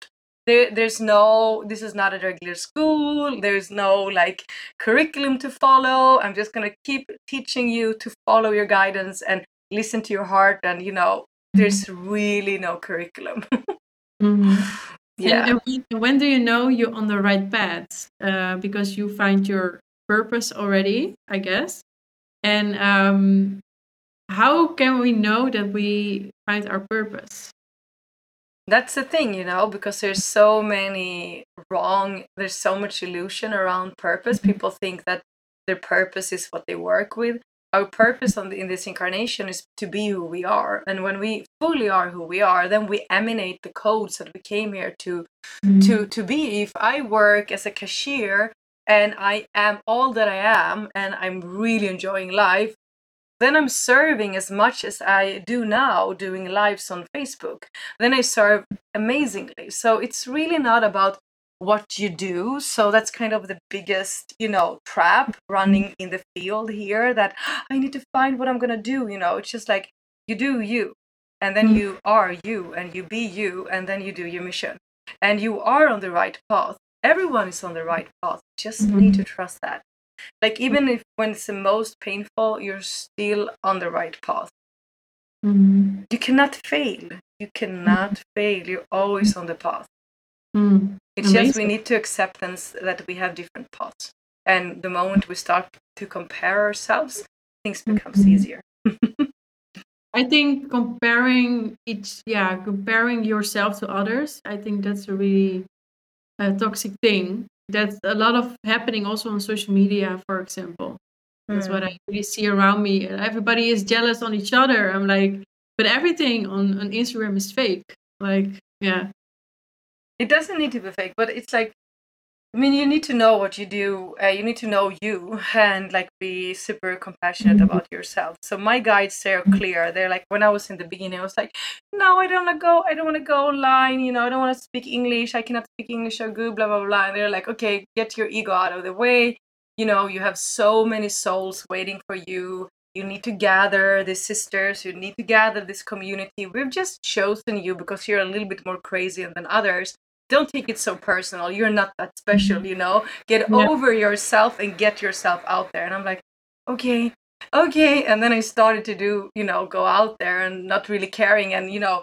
there, there's no this is not a regular school. There's no like curriculum to follow. I'm just going to keep teaching you to follow your guidance and listen to your heart and you know there's really no curriculum. Mm-hmm. Yeah. And, and when do you know you're on the right path? Uh, because you find your purpose already, I guess. And um, how can we know that we find our purpose? That's the thing, you know, because there's so many wrong, there's so much illusion around purpose. Mm-hmm. People think that their purpose is what they work with our purpose the, in this incarnation is to be who we are. And when we fully are who we are then we emanate the codes that we came here to mm-hmm. to to be. If i work as a cashier and i am all that i am and i'm really enjoying life then i'm serving as much as i do now doing lives on facebook. Then i serve amazingly. So it's really not about what you do so that's kind of the biggest you know trap running in the field here that i need to find what i'm going to do you know? It's just like you do you and then you are you and you be you and then you do your mission. And you are on the right path. Everyone is on the right path. Just mm-hmm. need to trust that. Like even if when it's the most painful you're still on the right path. Mm-hmm. you cannot fail. You cannot fail. You're always on the path mm. It's Amazing. just we need to acceptance that we have different paths. And the moment we start to compare ourselves, things becomes mm-hmm. easier. I think comparing each, yeah, comparing yourself to others, I think that's a really uh, toxic thing. That's a lot of happening also on social media, for example. That's mm. what I really see around me. Everybody is jealous on each other. I'm like, but everything on, on Instagram is fake. Like, yeah it doesn't need to be fake but it's like I mean, you need to know what you do. Uh, you need to know you and like be super compassionate Mm-hmm. about yourself. So my guides they're clear. They're like when I was in the beginning, I was like, no, I don't want to go. I don't want to go online. You know, I don't want to speak English. I cannot speak English or good. Blah blah blah. And they're like, okay, get your ego out of the way. You know, you have so many souls waiting for you. You need to gather these sisters. You need to gather this community. We've just chosen you because you're a little bit more crazy than others don't take it so personal. You're not that special, mm-hmm. you know. Get Yeah. over yourself and get yourself out there. And I'm like, okay, okay. And then I started to do, you know, go out there and not really caring. And you know,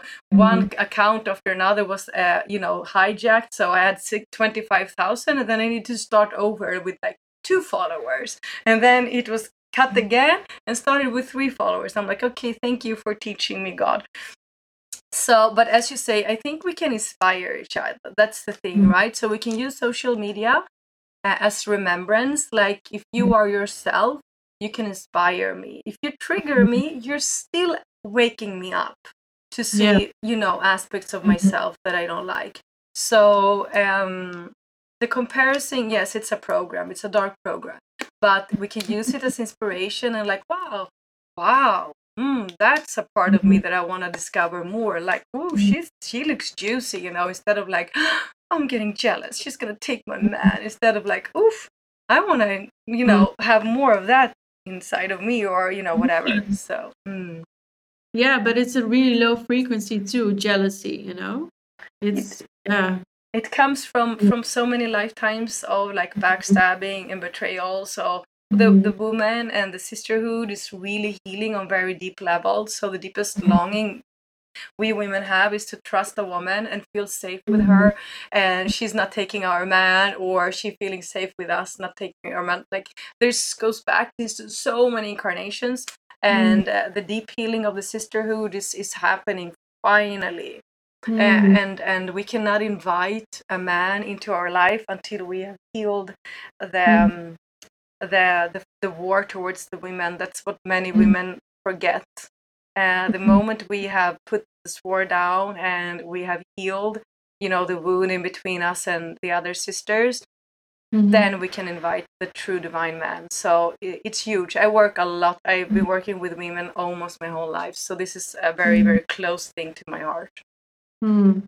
one mm-hmm. account after another was, uh, you know, hijacked. So I had six, 25,000, and then I need to start over with like two followers. And then it was cut mm-hmm. again and started with three followers. I'm like, okay, thank you for teaching me, God so but as you say i think we can inspire each other. That's the thing Mm. right? So we can use social media uh, as remembrance. Like if you are yourself you can inspire me. If you trigger me you're still waking me up to see Yeah. you know aspects of Mhm. myself that i don't like. So um the comparison yes it's a program. It's a dark program. But we can use it as inspiration and like wow wow mm, that's a part of me that i want to discover more like oh she's she looks juicy you know instead of like i'm getting jealous she's gonna take my man instead of like oof i want to you know have more of that inside of me or you know whatever so mm. Yeah, but it's a really low frequency too, jealousy, you know? It's yeah. it comes from Mm. from so many lifetimes of like backstabbing and betrayal so the Mhm. the woman and the sisterhood is really healing on very deep levels so the deepest Mm-hmm. longing we women have is to trust a woman and feel safe with Mm-hmm. her and she's not taking our man or she feeling safe with us not taking our man like this goes back to so many incarnations Mm-hmm. and uh, the deep healing of the sisterhood is is happening finally uh, and and we cannot invite a man into our life until we have healed the um, the, the the war towards the women that's what many women forget. Uh, the moment we have put this war down and we have healed you know the wound in between us and the other sisters Mhm. then we can invite the true divine man. So it's huge. I work a lot. I've been working with women almost my whole life so this is a very very close thing to my heart. Hmm.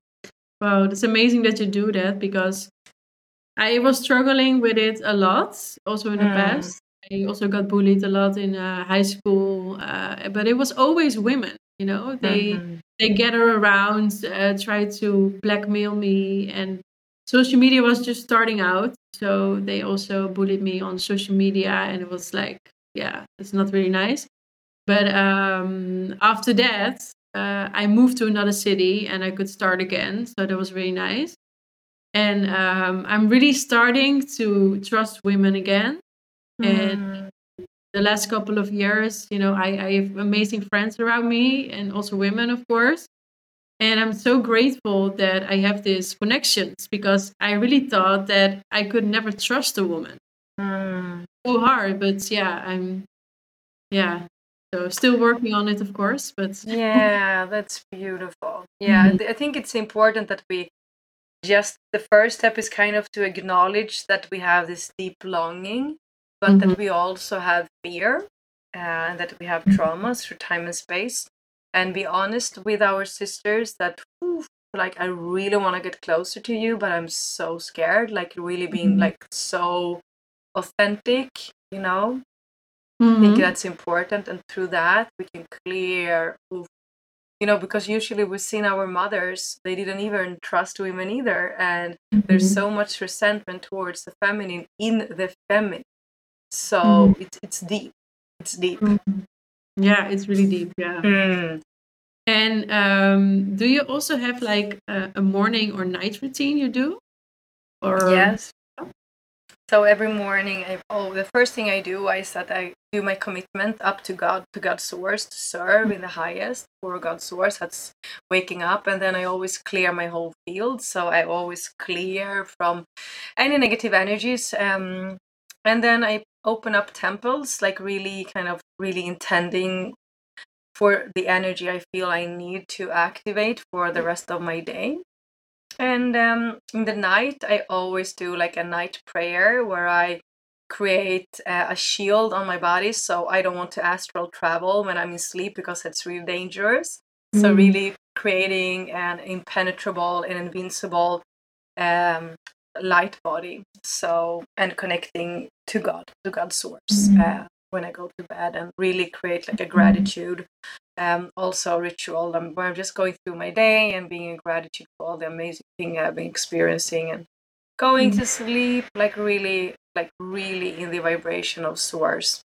Wow, it's amazing that you do that because I was struggling with it a lot, also in the Mm. past. I also got bullied a lot in uh, high school, uh, but it was always women. You know, they Mhm. they gather around, uh, try to blackmail me, and social media was just starting out, so they also bullied me on social media, and it was like, yeah, it's not really nice. But um, after that, uh, I moved to another city and I could start again. So that was really nice. And um, I'm really starting to trust women again. And Mm. the last couple of years, you know, I, I have amazing friends around me and also women, of course. And I'm so grateful that I have these connections because I really thought that I could never trust a woman. Mm. So hard, but yeah, I'm, yeah. So still working on it, of course, but Yeah, that's beautiful. Yeah, Mhm. I think it's important that we just the first step is kind of to acknowledge that we have this deep longing, but Mhm. that we also have fear uh, and that we have traumas through time and space, and be honest with our sisters that. "Oof, like I really want to get closer to you, but I'm so scared. Like really being Mhm. like so authentic, you know. I think Mhm. that's important, and through that we can clear, oof, you know, because usually we've seen our mothers; they didn't even trust women either, and there's Mhm. so much resentment towards the feminine in the feminine. So Mhm. it's it's deep. It's deep. Mhm. Yeah, it's really deep. Yeah. Mm. And um, do you also have like a, a morning or night routine you do? Or Yes. So every morning, I oh, the first thing I do is that I do my commitment up to God, to God's source, to serve in the highest for God's source. That's waking up, and then I always clear my whole field. So I always clear from any negative energies, um, and then I open up temples, like really kind of really intending for the energy I feel I need to activate for the rest of my day. And um, in the night, I always do like a night prayer where I create uh, a shield on my body so I don't want to astral travel when I'm in sleep because it's really dangerous. Mm. So, really creating an impenetrable and invincible um, light body. So, and connecting to God, to God's source. Mm. Uh, when I go to bed and really create like a gratitude um, also ritual um, where I'm just going through my day and being in gratitude for all the amazing thing I've been experiencing and going mm. to sleep like really like really in the vibration of source.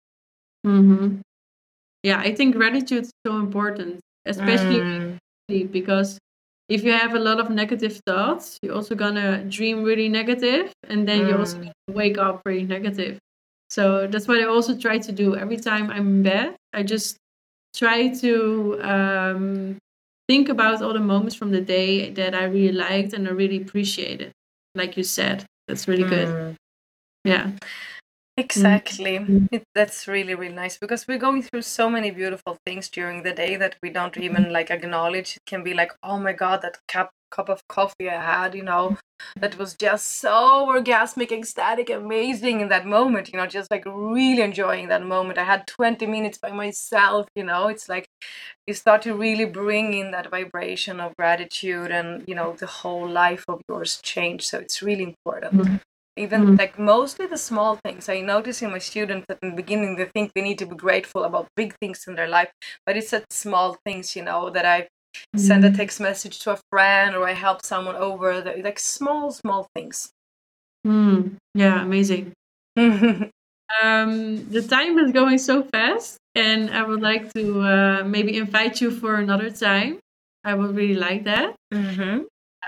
Mm-hmm. Yeah, I think gratitude is so important, especially mm. because if you have a lot of negative thoughts, you're also gonna dream really negative, and then mm. you also gonna wake up really negative. So that's what I also try to do every time I'm in bed. I just try to um, think about all the moments from the day that I really liked and I really appreciated. Like you said, that's really good. Mm. Yeah. Exactly. Mm. It, that's really, really nice because we're going through so many beautiful things during the day that we don't even like acknowledge. It can be like, oh my God, that cup cup of coffee I had, you know, that was just so orgasmic, ecstatic, amazing in that moment, you know, just like really enjoying that moment. I had 20 minutes by myself, you know, it's like you start to really bring in that vibration of gratitude and, you know, the whole life of yours change. So it's really important. Mm-hmm. Even mm-hmm. like mostly the small things. I notice in my students that in the beginning they think they need to be grateful about big things in their life, but it's at small things, you know, that I send a mm. text message to a friend or I help someone over the, like small small things mm, yeah amazing um, the time is going so fast and I would like to uh, maybe invite you for another time I would really like that mm-hmm.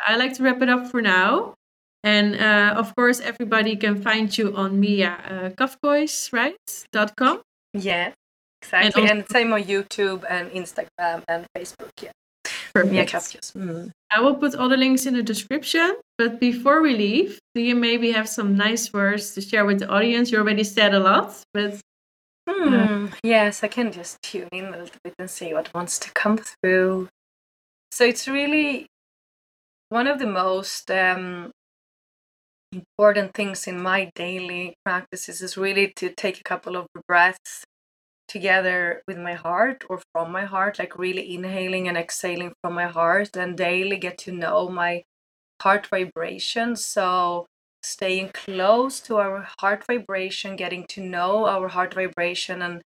I like to wrap it up for now and uh, of course everybody can find you on Mia uh, right? Com. Yeah, exactly. And, also- and same on YouTube and Instagram and Facebook. Yeah. Perfect. Mm. I will put all the links in the description. But before we leave, do you maybe have some nice words to share with the audience? You already said a lot, but. Hmm. Yes, I can just tune in a little bit and see what wants to come through. So it's really one of the most um, important things in my daily practices is really to take a couple of breaths together with my heart or from my heart, like really inhaling and exhaling from my heart, and daily get to know my heart vibration. So, staying close to our heart vibration, getting to know our heart vibration, and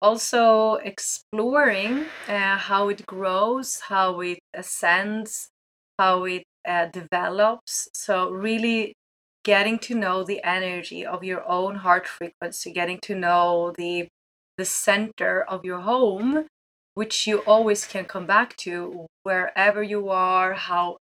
also exploring uh, how it grows, how it ascends, how it uh, develops. So, really getting to know the energy of your own heart frequency, getting to know the the center of your home, which you always can come back to wherever you are, how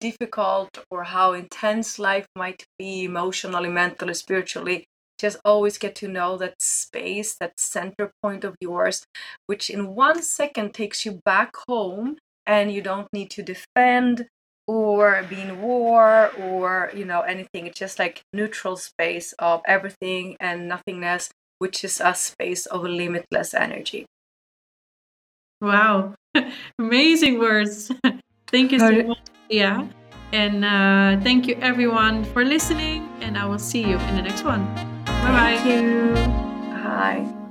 difficult or how intense life might be emotionally, mentally, spiritually. Just always get to know that space, that center point of yours, which in one second takes you back home and you don't need to defend or be in war or you know anything it's just like neutral space of everything and nothingness which is a space of limitless energy. Wow, amazing words. thank you so much, Yeah. And uh, thank you everyone for listening, and I will see you in the next one. Bye bye. Thank you. Bye.